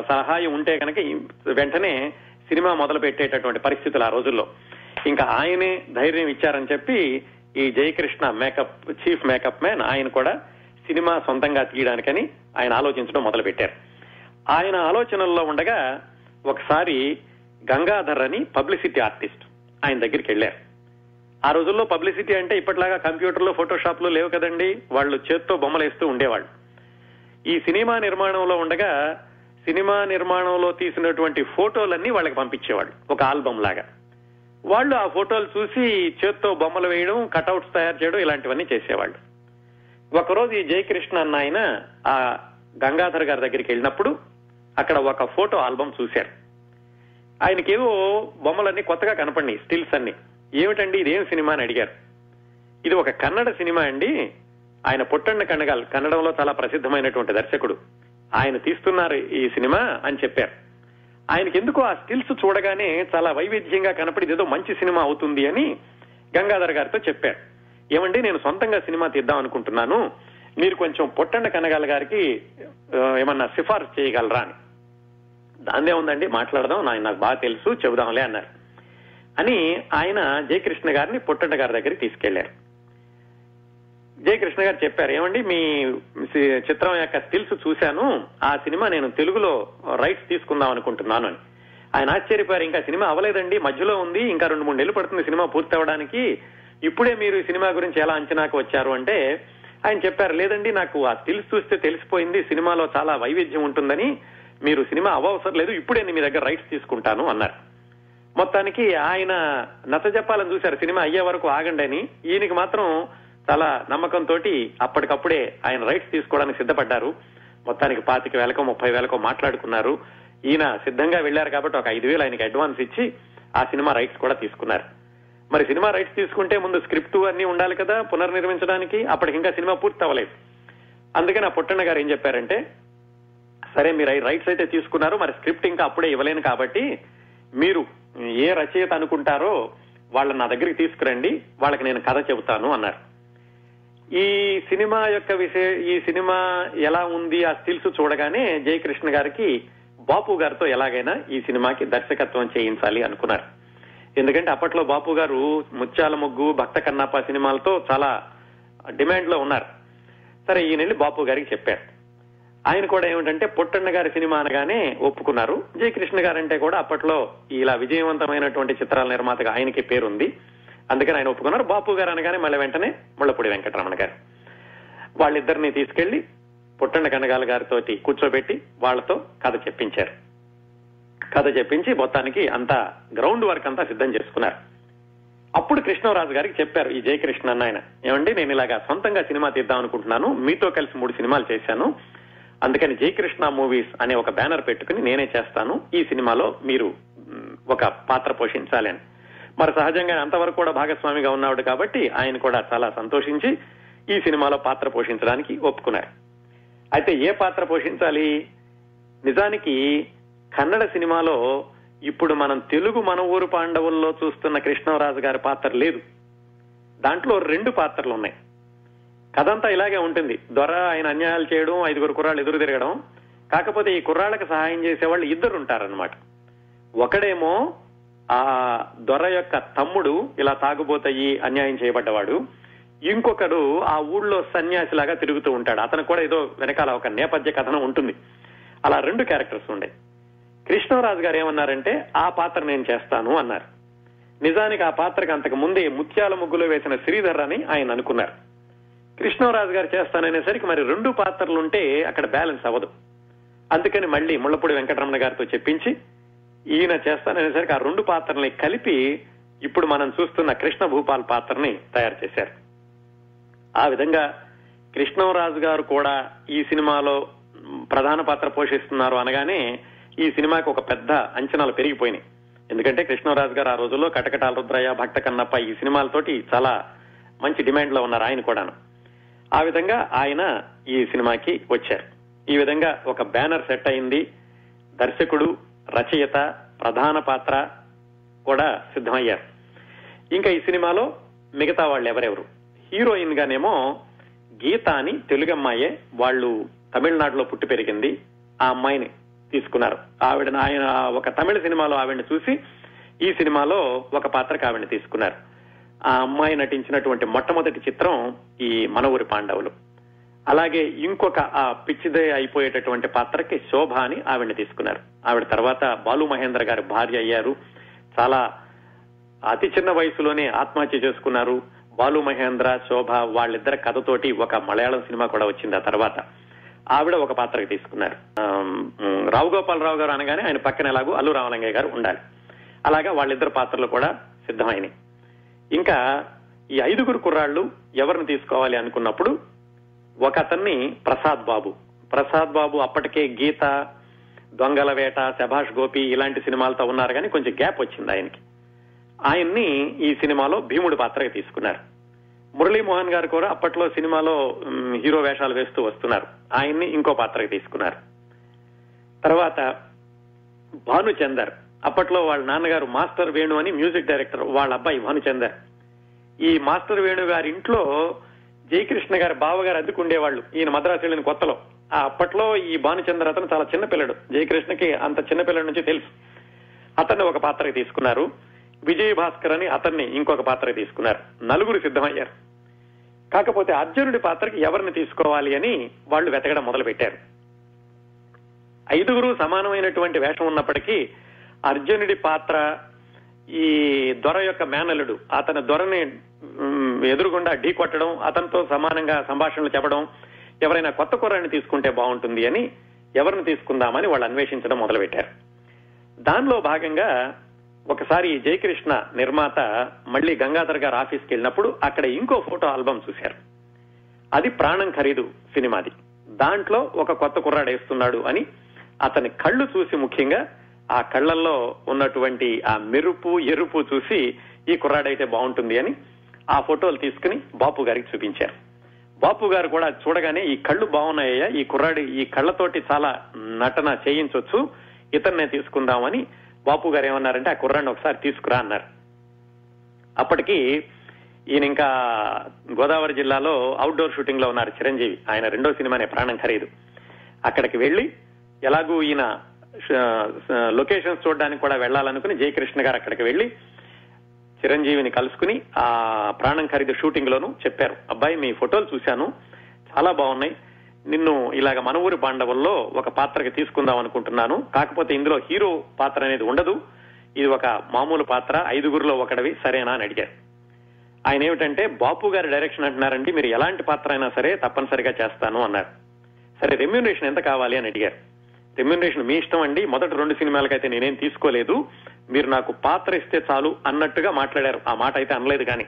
సహాయం ఉంటే కనుక వెంటనే సినిమా మొదలు పెట్టేటటువంటి పరిస్థితులు ఆ రోజుల్లో. ఇంకా ఆయనే ధైర్యం ఇచ్చారని చెప్పి ఈ Jayakrishna makeup chief makeup man ఆయన కూడా సినిమా సొంతంగా తీయడానికని ఆయన ఆలోచించడం మొదలు పెట్టారు ఆయన ఆలోచనల్లో ఉండగా ఒకసారి గంగాధర్ అని పబ్లిసిటీ ఆర్టిస్ట్ ఆయన దగ్గరికి వెళ్ళారు. ఆ రోజుల్లో పబ్లిసిటీ అంటే ఇప్పటిలాగా కంప్యూటర్లో ఫోటోషాప్లు లేవు కదండి. వాళ్ళు చేత్తో బొమ్మలు వేస్తూ ఉండేవాళ్ళు. ఈ సినిమా నిర్మాణంలో ఉండగా సినిమా నిర్మాణంలో తీసినటువంటి ఫోటోలన్నీ వాళ్ళకి పంపించేవాళ్ళు. ఒక ఆల్బమ్ లాగా. వాళ్ళు ఆ ఫోటోలు చూసి చేత్తో బొమ్మలు వేయడం కటౌట్స్ తయారు చేయడం ఇలాంటివన్నీ చేసేవాళ్ళు. ఒకరోజు ఈ జయకృష్ణ అన్న ఆయన ఆ గంగాధర్ గారి దగ్గరికి వెళ్ళినప్పుడు అక్కడ ఒక ఫోటో ఆల్బమ్ చూశారు. ఆయనకేవో బొమ్మలన్నీ కొత్తగా కనపడినాయి స్టిల్స్ అన్ని. ఏమిటండి ఇదేం సినిమా అని అడిగారు. ఇది ఒక కన్నడ సినిమా అండి. ఆయన పుట్టండ కన్నగాల్ కన్నడంలో చాలా ప్రసిద్ధమైనటువంటి దర్శకుడు. ఆయన తీస్తున్నారు ఈ సినిమా అని చెప్పారు. ఆయనకి ఎందుకో ఆ స్టిల్స్ చూడగానే చాలా వైవిధ్యంగా కనపడి ఏదో మంచి సినిమా అవుతుంది అని గంగాధర్ గారితో చెప్పారు. ఏమండి నేను సొంతంగా సినిమా తీద్దాం అనుకుంటున్నాను. మీరు కొంచెం పొట్టండ కనగాల గారికి ఏమన్నా సిఫార్సు చేయగలరా అని. దాందే ఉందండి మాట్లాడదాం నాయన నాకు బాగా తెలుసు చెబుదాంలే అన్నారు. అని ఆయన జయకృష్ణ గారిని పొట్టండ గారి దగ్గరికి తీసుకెళ్ళారు. జయకృష్ణ గారు చెప్పారు ఏమండి మీ చిత్రం యొక్క స్టిల్స్ చూశాను ఆ సినిమా నేను తెలుగులో రైట్స్ తీసుకుందాం అనుకుంటున్నాను అని. ఆయన ఆశ్చర్యపోయారు ఇంకా సినిమా అవ్వలేదండి మధ్యలో ఉంది ఇంకా రెండు మూడు నెలలు పడుతుంది సినిమా పూర్తి అవడానికి ఇప్పుడే మీరు ఈ సినిమా గురించి ఎలా అంచనాకు వచ్చారు అంటే ఆయన చెప్పారు లేదండి నాకు ఆ స్టిల్స్ చూస్తే తెలిసిపోయింది సినిమాలో చాలా వైవిధ్యం ఉంటుందని మీరు సినిమా అవసరం లేదు ఇప్పుడే నేను మీ దగ్గర రైట్స్ తీసుకుంటాను అన్నారు. మొత్తానికి ఆయన నచ్చ చెప్పాలని చూశారు సినిమా అయ్యే వరకు ఆగండి అని. ఈయనకి మాత్రం చాలా నమ్మకంతో అప్పటికప్పుడే ఆయన రైట్స్ తీసుకోవడానికి సిద్ధపడ్డారు. మొత్తానికి పాతిక వేలకో ముప్పై వేలకో మాట్లాడుకున్నారు. ఈయన సిద్ధంగా వెళ్ళారు కాబట్టి ఒక ఐదు వేలు ఆయనకి అడ్వాన్స్ ఇచ్చి ఆ సినిమా రైట్స్ కూడా తీసుకున్నారు. మరి సినిమా రైట్స్ తీసుకుంటే ముందు స్క్రిప్ట్ అన్ని ఉండాలి కదా పునర్నిర్మించడానికి? అప్పటికి ఇంకా సినిమా పూర్తి అవ్వలేదు. అందుకని ఆ పుట్టన్న గారు ఏం చెప్పారంటే సరే మీరు రైట్స్ అయితే తీసుకున్నారు మరి స్క్రిప్ట్ ఇంకా అప్పుడే ఇవ్వలేను కాబట్టి మీరు ఏ రచయిత అనుకుంటారో వాళ్ళని నా దగ్గరికి తీసుకురండి వాళ్ళకి నేను కథ చెబుతాను అన్నారు. ఈ సినిమా యొక్క విషయ ఈ సినిమా ఎలా ఉంది ఆ స్టిల్స్ చూడగానే జయకృష్ణ గారికి బాపు గారితో ఎలాగైనా ఈ సినిమాకి దర్శకత్వం చేయించాలి అనుకున్నారు. ఎందుకంటే అప్పట్లో బాపు గారు ముత్యాల ముగ్గు భక్త కన్నప్ప సినిమాలతో చాలా డిమాండ్లో ఉన్నారు. సరే ఈయన వెళ్ళి బాపు గారికి చెప్పారు. ఆయన కూడా ఏమిటంటే పొట్టన్న గారి సినిమా అనగానే ఒప్పుకున్నారు. జయకృష్ణ గారు అంటే కూడా అప్పట్లో ఇలా విజయవంతమైనటువంటి చిత్రాల నిర్మాతగా ఆయనకి పేరుంది. అందుకని ఆయన ఒప్పుకున్నారు. బాపు గారు అనగానే మళ్ళీ వెంటనే ముళ్ళపూడి వెంకటరమణ గారు. వాళ్ళిద్దరిని తీసుకెళ్ళి పుట్టండ కనగాల గారితో కూర్చోబెట్టి వాళ్ళతో కథ చెప్పించారు. కథ చెప్పించి మొత్తానికి అంతా గ్రౌండ్ వర్క్ అంతా సిద్ధం చేసుకున్నారు. అప్పుడు కృష్ణరాజు గారికి చెప్పారు ఈ జయకృష్ణ అన్న ఆయన ఏమండి నేను ఇలాగా సొంతంగా సినిమా తీద్దాం అనుకుంటున్నాను మీతో కలిసి మూడు సినిమాలు చేశాను. అందుకని జయకృష్ణ మూవీస్ అనే ఒక బ్యానర్ పెట్టుకుని నేనే చేస్తాను. ఈ సినిమాలో మీరు ఒక పాత్ర పోషించాలి అని. మరి సహజంగా అంతవరకు కూడా భాగస్వామిగా ఉన్నాడు కాబట్టి ఆయన కూడా చాలా సంతోషించి ఈ సినిమాలో పాత్ర పోషించడానికి ఒప్పుకున్నారు. అయితే ఏ పాత్ర పోషించాలి? నిజానికి కన్నడ సినిమాలో ఇప్పుడు మనం తెలుగు మన ఊరు పాండవుల్లో చూస్తున్న కృష్ణరాజు గారి పాత్ర లేదు. దాంట్లో రెండు పాత్రలు ఉన్నాయి. కథంతా ఇలాగే ఉంటుంది. దొర ఆయన అన్యాయాలు చేయడం ఐదుగురు కుర్రాళ్ళు ఎదురు తిరగడం. కాకపోతే ఈ కుర్రాళ్ళకి సహాయం చేసేవాళ్ళు ఇద్దరు ఉంటారనమాట ఒకడేమో ఆ దొర యొక్క తమ్ముడు ఇలా తాగుబోతయ్యి అన్యాయం చేయబడ్డవాడు. ఇంకొకడు ఆ ఊళ్ళో సన్యాసిలాగా తిరుగుతూ ఉంటాడు. అతను కూడా ఏదో వెనకాల ఒక నేపథ్య కథనం ఉంటుంది. అలా రెండు క్యారెక్టర్స్ ఉండే. కృష్ణరాజు గారు ఏమన్నారంటే ఆ పాత్ర నేను చేస్తాను అన్నారు. నిజానికి ఆ పాత్రకు అంతకు ముందే ముత్యాల ముగ్గులో వేసిన శ్రీధర్ అని ఆయన అనుకున్నారు. కృష్ణరాజు గారు చేస్తాననేసరికి మరి రెండు పాత్రలు ఉంటే అక్కడ బ్యాలెన్స్ అవ్వదు. అందుకని మళ్ళీ ముళ్ళపూడి వెంకటరమణ గారితో చెప్పించి ఈయన చేస్తాననేసరికి ఆ రెండు పాత్రల్ని కలిపి ఇప్పుడు మనం చూస్తున్న కృష్ణ భూపాల్ పాత్రని తయారు చేశారు. ఆ విధంగా కృష్ణరాజు గారు కూడా ఈ సినిమాలో ప్రధాన పాత్ర పోషిస్తున్నారు అనగానే ఈ సినిమాకి ఒక పెద్ద అంచనాలు పెరిగిపోయినాయి. ఎందుకంటే కృష్ణరాజు గారు ఆ రోజుల్లో కటకటాల రుద్రయ్య భక్త కన్నప్ప ఈ సినిమాలతోటి చాలా మంచి డిమాండ్లో ఉన్నారు ఆయన కూడాను. ఆ విధంగా ఆయన ఈ సినిమాకి వచ్చారు. ఈ విధంగా ఒక బ్యానర్ సెట్ అయింది. దర్శకుడు రచయిత ప్రధాన పాత్ర కూడా సిద్ధమయ్యారు. ఇంకా ఈ సినిమాలో మిగతా వాళ్ళు ఎవరెవరు హీరోయిన్ గానేమో గీత అని తెలుగమ్మాయే వాళ్ళు తమిళనాడులో పుట్టి పెరిగింది. ఆ అమ్మాయిని తీసుకున్నారు. ఆవిడ ఆయన ఒక తమిళ సినిమాలో ఆవిడని చూసి ఈ సినిమాలో ఒక పాత్రకు ఆవిడని తీసుకున్నారు. ఆ అమ్మాయి నటించినటువంటి మొట్టమొదటి చిత్రం ఈ మన ఊరి పాండవులు. అలాగే ఇంకొక ఆ పిచ్చిదే అయిపోయేటటువంటి పాత్రకి శోభ అని ఆవిడని తీసుకున్నారు. ఆవిడ తర్వాత బాలు మహేంద్ర గారి భార్య అయ్యారు. చాలా అతి చిన్న వయసులోనే ఆత్మహత్య చేసుకున్నారు. బాలు మహేంద్ర శోభ వాళ్ళిద్దరి కథతోటి ఒక మలయాళం సినిమా కూడా వచ్చింది ఆ తర్వాత. ఆవిడ ఒక పాత్రకి తీసుకున్నారు. రావు గోపాలరావు గారు అనగానే ఆయన పక్కన ఎలాగో అల్లు రామలింగయ్య గారు ఉండాలి. అలాగా వాళ్ళిద్దరు పాత్రలు కూడా సిద్ధమైనవి ఇంకా ఈ ఐదుగురు కుర్రాళ్ళు ఎవరిని తీసుకోవాలి అనుకున్నప్పుడు ఒక అతన్ని ప్రసాద్ బాబు. ప్రసాద్ బాబు అప్పటికే గీత దొంగల వేట శభాష్ గోపి ఇలాంటి సినిమాలతో ఉన్నారు కానీ కొంచెం గ్యాప్ వచ్చింది ఆయనకి. ఆయన్ని ఈ సినిమాలో భీముడి పాత్రగా తీసుకున్నారు. మురళీమోహన్ గారు కూడా అప్పట్లో సినిమాలో హీరో వేషాలు వేస్తూ వస్తున్నారు. ఆయన్ని ఇంకో పాత్రకి తీసుకున్నారు. తర్వాత భానుచందర్ అప్పట్లో వాళ్ళ నాన్నగారు మాస్టర్ వేణు అని మ్యూజిక్ డైరెక్టర్ వాళ్ళ అబ్బాయి భానుచందర్. ఈ మాస్టర్ వేణు గారి ఇంట్లో జయకృష్ణ గారి బావగారు అద్దుకుండేవాళ్ళు ఈయన మద్రాసు వెళ్ళిన కొత్తలో. ఆ అప్పట్లో ఈ భానుచందర్ అతను చాలా చిన్న పిల్లడు. జయకృష్ణకి అంత చిన్నపిల్లడి నుంచి తెలుసు. అతన్ని ఒక పాత్రకి తీసుకున్నారు. విజయ్ భాస్కర్ అని అతన్ని ఇంకొక పాత్రకి తీసుకున్నారు. నలుగురు సిద్ధమయ్యారు. కాకపోతే అర్జునుడి పాత్రకి ఎవరిని తీసుకోవాలి అని వాళ్ళు వెతకడం మొదలుపెట్టారు. ఐదుగురు సమానమైనటువంటి వేషం ఉన్నప్పటికీ అర్జునుడి పాత్ర ఈ దొర యొక్క మేనలుడు అతని దొరని ఎదురుగుండా ఢీ కొట్టడం అతనితో సమానంగా సంభాషణలు చెప్పడం ఎవరైనా కొత్త కూరని తీసుకుంటే బాగుంటుంది అని ఎవరిని తీసుకుందామని వాళ్ళు అన్వేషించడం మొదలుపెట్టారు. దానిలో భాగంగా ఒకసారి జయకృష్ణ నిర్మాత మళ్ళీ గంగాధర్ గారు ఆఫీస్కి వెళ్ళినప్పుడు అక్కడ ఇంకో ఫోటో ఆల్బమ్ చూశారు. అది ప్రాణం ఖరీదు సినిమాది. దాంట్లో ఒక కొత్త కుర్రాడు వేస్తున్నాడు అని అతని కళ్ళు చూసి ముఖ్యంగా ఆ కళ్ళల్లో ఉన్నటువంటి ఆ మెరుపు ఎరుపు చూసి ఈ కుర్రాడైతే బాగుంటుంది అని ఆ ఫోటోలు తీసుకుని బాపు గారికి చూపించారు. బాపు గారు కూడా చూడగానే ఈ కళ్ళు బాగున్నాయ్యా ఈ కుర్రాడు ఈ కళ్ళతోటి చాలా నటన చేయించవచ్చు ఇతన్నే తీసుకుందామని బాపు గారు ఏమన్నారంటే ఆ కుర్రాన్ని ఒకసారి తీసుకురా అన్నారు. అప్పటికి ఈయన ఇంకా గోదావరి జిల్లాలో అవుట్డోర్ షూటింగ్లో ఉన్నారు చిరంజీవి. ఆయన రెండో సినిమానే ప్రాణం ఖరీదు. అక్కడికి వెళ్ళి ఎలాగూ ఈయన లొకేషన్స్ చూడడానికి కూడా వెళ్ళాలనుకుని జయకృష్ణ గారు అక్కడికి వెళ్ళి చిరంజీవిని కలుసుకుని ఆ ప్రాణం ఖరీదు షూటింగ్ లోను చెప్పారు. అబ్బాయి మీ ఫోటోలు చూశాను. చాలా బాగున్నాయి. నిన్ను ఇలాగ మన ఊరి పాండవుల్లో ఒక పాత్రకి తీసుకుందాం అనుకుంటున్నాను. కాకపోతే ఇందులో హీరో పాత్ర అనేది ఉండదు. ఇది ఒక మామూలు పాత్ర ఐదుగురులో ఒకటివి సరేనా అని అడిగారు. ఆయన ఏమిటంటే బాపు గారి డైరెక్షన్ అంటున్నారండి మీరు ఎలాంటి పాత్ర అయినా సరే తప్పనిసరిగా చేస్తాను అన్నారు. సరే రెమ్యూనరేషన్ ఎంత కావాలి అని అడిగారు. రెమ్యూనరేషన్ మీ ఇష్టం అండి. మొదటి రెండు సినిమాలకైతే నేనేం తీసుకోలేదు. మీరు నాకు పాత్ర ఇస్తే చాలు అన్నట్టుగా మాట్లాడారు. ఆ మాట అయితే అనలేదు కానీ.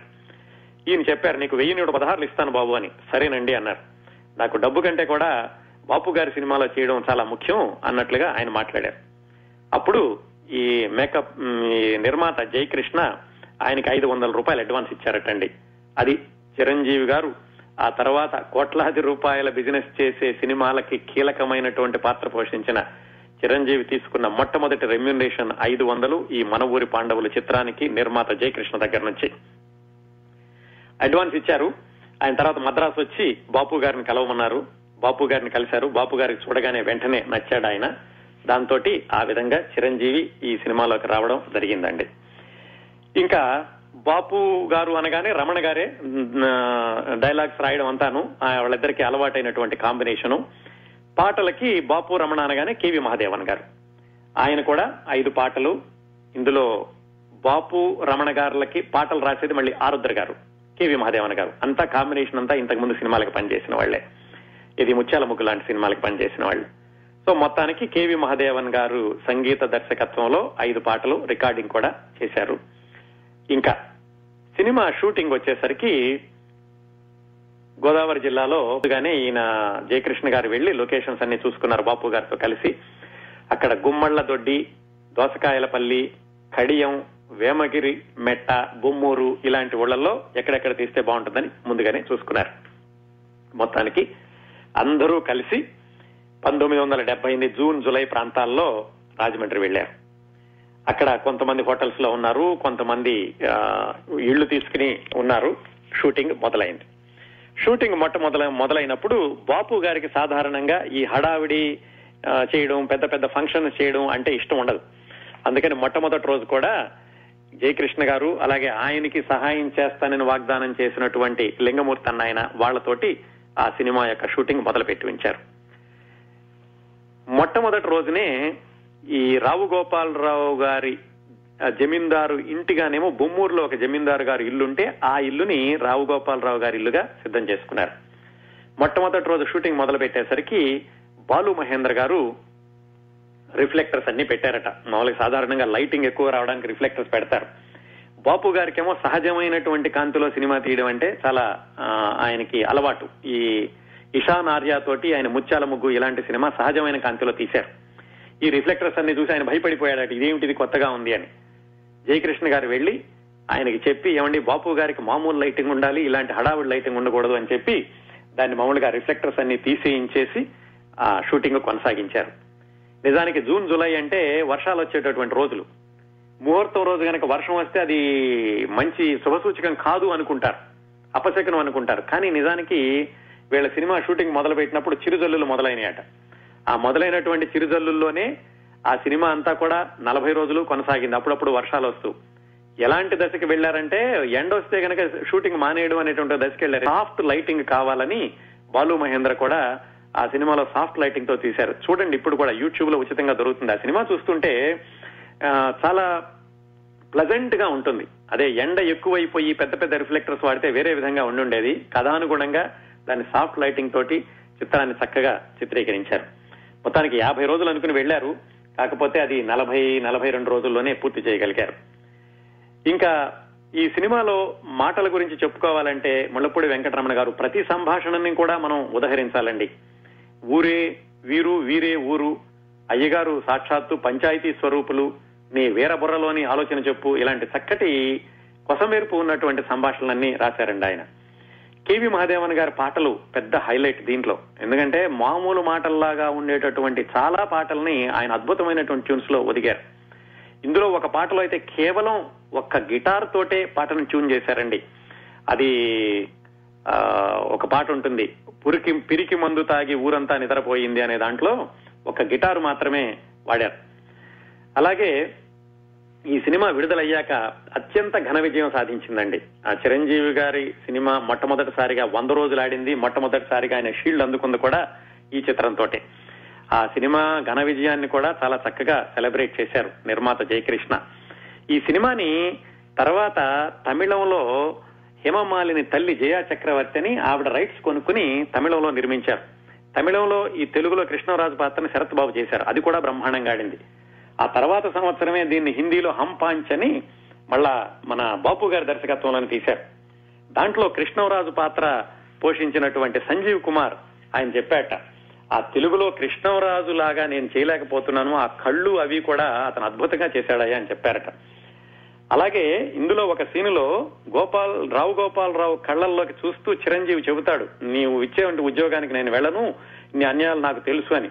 ఈయన చెప్పారు నీకు వెయ్యి నూట పదహారులు ఇస్తాను బాబు అని. సరేనండి అన్నారు. నాకు డబ్బు కంటే కూడా బాపు గారి సినిమాలో చేయడం చాలా ముఖ్యం అన్నట్లుగా ఆయన మాట్లాడారు. అప్పుడు ఈ మేకప్ నిర్మాత జయకృష్ణ ఆయనకి ఐదు వందల రూపాయలు అడ్వాన్స్ ఇచ్చారటండి. అది చిరంజీవి గారు ఆ తర్వాత కోట్లాది రూపాయల బిజినెస్ చేసే సినిమాలకి కీలకమైనటువంటి పాత్ర పోషించిన చిరంజీవి తీసుకున్న మొట్టమొదటి రెమ్యునరేషన్ ఐదు వందలు ఈ మన ఊరి పాండవుల చిత్రానికి నిర్మాత జయకృష్ణ దగ్గర నుంచి. అడ్వాన్స్ ఇచ్చారు. ఆయన తర్వాత మద్రాసు వచ్చి బాపు గారిని కలవమన్నారు. బాపు గారిని కలిశారు. బాపు గారికి చూడగానే వెంటనే నచ్చాడు ఆయన. దాంతో ఆ విధంగా చిరంజీవి ఈ సినిమాలోకి రావడం జరిగిందండి. ఇంకా బాపు గారు అనగానే రమణ గారే డైలాగ్స్ రాయడం అంతాను ఆ వాళ్ళిద్దరికి అలవాటైనటువంటి కాంబినేషను. పాటలకి బాపు రమణ అనగానే కేవి మహాదేవన్ గారు. ఆయన కూడా ఐదు పాటలు. ఇందులో బాపు రమణ గారులకి పాటలు రాసేది మళ్ళీ ఆరుద్ర గారు. కేవి మహాదేవన్ గారు. అంతా కాంబినేషన్ అంతా ఇంతకుముందు సినిమాలకు పనిచేసిన వాళ్ళే ఇది ముత్యాల ముగ్గు లాంటి సినిమాలకు పనిచేసిన వాళ్ళు. సో మొత్తానికి కేవి మహాదేవన్ గారు సంగీత దర్శకత్వంలో ఐదు పాటలు రికార్డింగ్ కూడా చేశారు. ఇంకా సినిమా షూటింగ్ వచ్చేసరికి గోదావరి జిల్లాలో ముందుగానే ఈయన జయకృష్ణ గారు వెళ్ళి లొకేషన్స్ అన్ని చూసుకున్నారు బాపు గారితో కలిసి. అక్కడ గుమ్మళ్ళ దొడ్డి దోసకాయలపల్లి కడియం వేమగిరి మెట్ట బొమ్మూరు ఇలాంటి ఊళ్ళల్లో ఎక్కడెక్కడ తీస్తే బాగుంటుందని ముందుగానే చూసుకున్నారు. మొత్తానికి అందరూ కలిసి పంతొమ్మిది వందల డెబ్బై ఎనిమిది జూన్ జూలై ప్రాంతాల్లో రాజమండ్రి వెళ్ళారు అక్కడ కొంతమంది హోటల్స్లో ఉన్నారు కొంతమంది ఇళ్ళు తీసుకుని ఉన్నారు. షూటింగ్ మొదలైంది. షూటింగ్ మొట్టమొదల మొదలైనప్పుడు బాపు గారికి సాధారణంగా ఈ హడావిడి చేయడం పెద్ద పెద్ద ఫంక్షన్ చేయడం అంటే ఇష్టం ఉండదు. అందుకని మొట్టమొదటి రోజు కూడా జయకృష్ణ గారు అలాగే ఆయనకి సహాయం చేస్తానని వాగ్దానం చేసినటువంటి లింగమూర్తి అన్న ఆయన వాళ్ళతోటి ఆ సినిమా యొక్క షూటింగ్ మొదలుపెట్టి ఉంచారు. మొట్టమొదటి రోజునే ఈ రావు గోపాలరావు గారి జమీందారు ఇంటిగానేమో బొమ్మూరులో ఒక జమీందారు గారు ఇల్లుంటే ఆ ఇల్లుని రావు గోపాలరావు గారి ఇల్లుగా సిద్ధం చేసుకున్నారు. మొట్టమొదటి రోజు షూటింగ్ మొదలు పెట్టేసరికి బాలు మహేంద్ర గారు రిఫ్లెక్టర్స్ అన్ని పెట్టారట. మామూలుగా సాధారణంగా లైటింగ్ ఎక్కువ రావడానికి రిఫ్లెక్టర్స్ పెడతారు. బాపు గారికేమో సహజమైనటువంటి కాంతిలో సినిమా తీయడం అంటే చాలా ఆయనకి అలవాటు. ఈ ఇషాన్ ఆర్యా తోటి ఆయన ముత్యాల ముగ్గు ఇలాంటి సినిమా సహజమైన కాంతిలో తీశారు. ఈ రిఫ్లెక్టర్స్ అన్ని చూసి ఆయన భయపడిపోయాడట ఇదేమిటిది కొత్తగా ఉంది అని. జయకృష్ణ గారు వెళ్ళి ఆయనకి చెప్పి ఏమండి బాపు గారికి మామూలు లైటింగ్ ఉండాలి ఇలాంటి హడావుడి లైటింగ్ ఉండకూడదు అని చెప్పి దాన్ని మామూలుగా రిఫ్లెక్టర్స్ అన్ని తీసేయించేసి ఆ షూటింగ్ కొనసాగించారు. నిజానికి జూన్ జూలై అంటే వర్షాలు వచ్చేటటువంటి రోజులు. ముహూర్తం రోజు కనుక వర్షం వస్తే అది మంచి శుభసూచకం కాదు అనుకుంటారు. అపశకనం అనుకుంటారు. కానీ నిజానికి వీళ్ళ సినిమా షూటింగ్ మొదలు పెట్టినప్పుడు చిరుజల్లులు మొదలైనాయట. ఆ మొదలైనటువంటి చిరుజల్లుల్లోనే ఆ సినిమా అంతా కూడా నలభై రోజులు కొనసాగింది. అప్పుడప్పుడు వర్షాలు వస్తూ. ఎలాంటి దశకి వెళ్ళారంటే ఎండ వస్తే గనక షూటింగ్ మానేయడం అనేటువంటి దశకి వెళ్ళారు. సాఫ్ట్ లైటింగ్ కావాలని బాలు మహేంద్ర కూడా ఆ సినిమాలో సాఫ్ట్ లైటింగ్తో తీశారు. చూడండి ఇప్పుడు కూడా యూట్యూబ్లో ఉచితంగా దొరుకుతుంది. ఆ సినిమా చూస్తుంటే చాలా ప్లజెంట్గా ఉంటుంది. అదే ఎండ ఎక్కువైపోయి పెద్ద పెద్ద రిఫ్లెక్టర్స్ వాడితే వేరే విధంగా ఉండుండేది. కథానుగుణంగా దాన్ని సాఫ్ట్ లైటింగ్ తోటి చిత్రాన్ని చక్కగా చిత్రీకరించారు. మొత్తానికి యాభై రోజులు అనుకుని వెళ్ళారు కాకపోతే అది నలభై నలభై రెండు రోజుల్లోనే పూర్తి చేయగలిగారు. ఇంకా ఈ సినిమాలో మాటల గురించి చెప్పుకోవాలంటే ముళ్ళపూడి వెంకటరమణ గారు ప్రతి సంభాషణని కూడా మనం ఉదహరించాలండి. ఊరే వీరు వీరే ఊరు. అయ్యగారు సాక్షాత్తు పంచాయతీ స్వరూపులు. నీ వీరబుర్రలోని ఆలోచన చెప్పు. ఇలాంటి చక్కటి కొసమేర్పు ఉన్నటువంటి సంభాషణలన్నీ రాశారండి ఆయన. కేవి మహాదేవన్ గారి పాటలు పెద్ద హైలైట్ దీంట్లో. ఎందుకంటే మామూలు మాటల్లాగా ఉండేటటువంటి చాలా పాటల్ని ఆయన అద్భుతమైనటువంటి ట్యూన్స్లో ఒదిగారు. ఇందులో ఒక పాటలో అయితే కేవలం ఒక్క గిటార్ తోటే పాటను ట్యూన్ చేశారండి. అది ఒక పాట ఉంటుంది. పురికి పిరికి మందు తాగి ఊరంతా నిద్రపోయింది అనే దాంట్లో ఒక గిటారు మాత్రమే వాడారు. అలాగే ఈ సినిమా విడుదలయ్యాక అత్యంత ఘన విజయం సాధించిందండి. ఆ చిరంజీవి గారి సినిమా మొట్టమొదటిసారిగా వంద రోజులు ఆడింది మొట్టమొదటిసారిగా ఆయన షీల్డ్ అందుకుంది కూడా ఈ చిత్రంతోటే. ఆ సినిమా ఘన విజయాన్ని కూడా చాలా చక్కగా సెలబ్రేట్ చేశారు నిర్మాత జయకృష్ణ. ఈ సినిమాని తర్వాత తమిళంలో హిమమాలిని తల్లి జయా చక్రవర్తి అని ఆవిడ రైట్స్ కొనుక్కుని తమిళంలో నిర్మించారు. తమిళంలో ఈ తెలుగులో కృష్ణరాజు పాత్రని శరత్ బాబు చేశారు. అది కూడా బ్రహ్మాండంగా ఆడింది. ఆ తర్వాత సంవత్సరమే దీన్ని హిందీలో హంపాంచ్ అని మళ్ళా మన బాపు గారి దర్శకత్వంలోని తీశారు. దాంట్లో కృష్ణరాజు పాత్ర పోషించినటువంటి సంజీవ్ కుమార్ ఆయన చెప్పాట ఆ తెలుగులో కృష్ణరాజు లాగా నేను చేయలేకపోతున్నాను. ఆ కళ్ళు అవి కూడా అతను అద్భుతంగా చేశాడయ్యా అని చెప్పారట. అలాగే ఇందులో ఒక సీనులో గోపాల్ రావు గోపాలరావు కళ్ళల్లోకి చూస్తూ చిరంజీవి చెబుతాడు నీవు ఇచ్చేవంటి ఉద్యోగానికి నేను వెళ్ళను నీ అన్యాయాలు నాకు తెలుసు అని.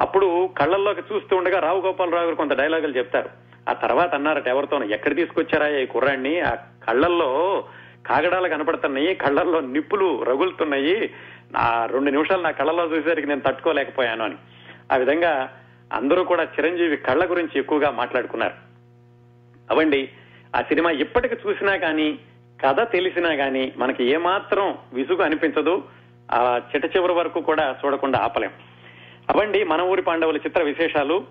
అప్పుడు కళ్ళల్లోకి చూస్తూ ఉండగా రావు గోపాలరావు గారు కొంత డైలాగులు చెప్తారు. ఆ తర్వాత అన్నారట ఎవరితోనో ఎక్కడ తీసుకొచ్చారా ఈ కుర్రాన్ని ఆ కళ్ళల్లో కాగడాలు కనపడుతున్నాయి కళ్ళల్లో నిప్పులు రగులుతున్నాయి. నా రెండు నిమిషాలు నా కళ్ళలో చూసేసరికి నేను తట్టుకోలేకపోయాను అని. ఆ విధంగా అందరూ కూడా చిరంజీవి కళ్ళ గురించి ఎక్కువగా మాట్లాడుకున్నారు. అవండి ఆ సినిమా ఇప్పటికి చూసినా కానీ కథ తెలిసినా కానీ మనకి ఏమాత్రం విసుగు అనిపించదు. ఆ చిట్ట చివరి వరకు కూడా చూడకుండా ఆపలేం. అవండి మన ఊరి పాండవుల చిత్ర విశేషాలు.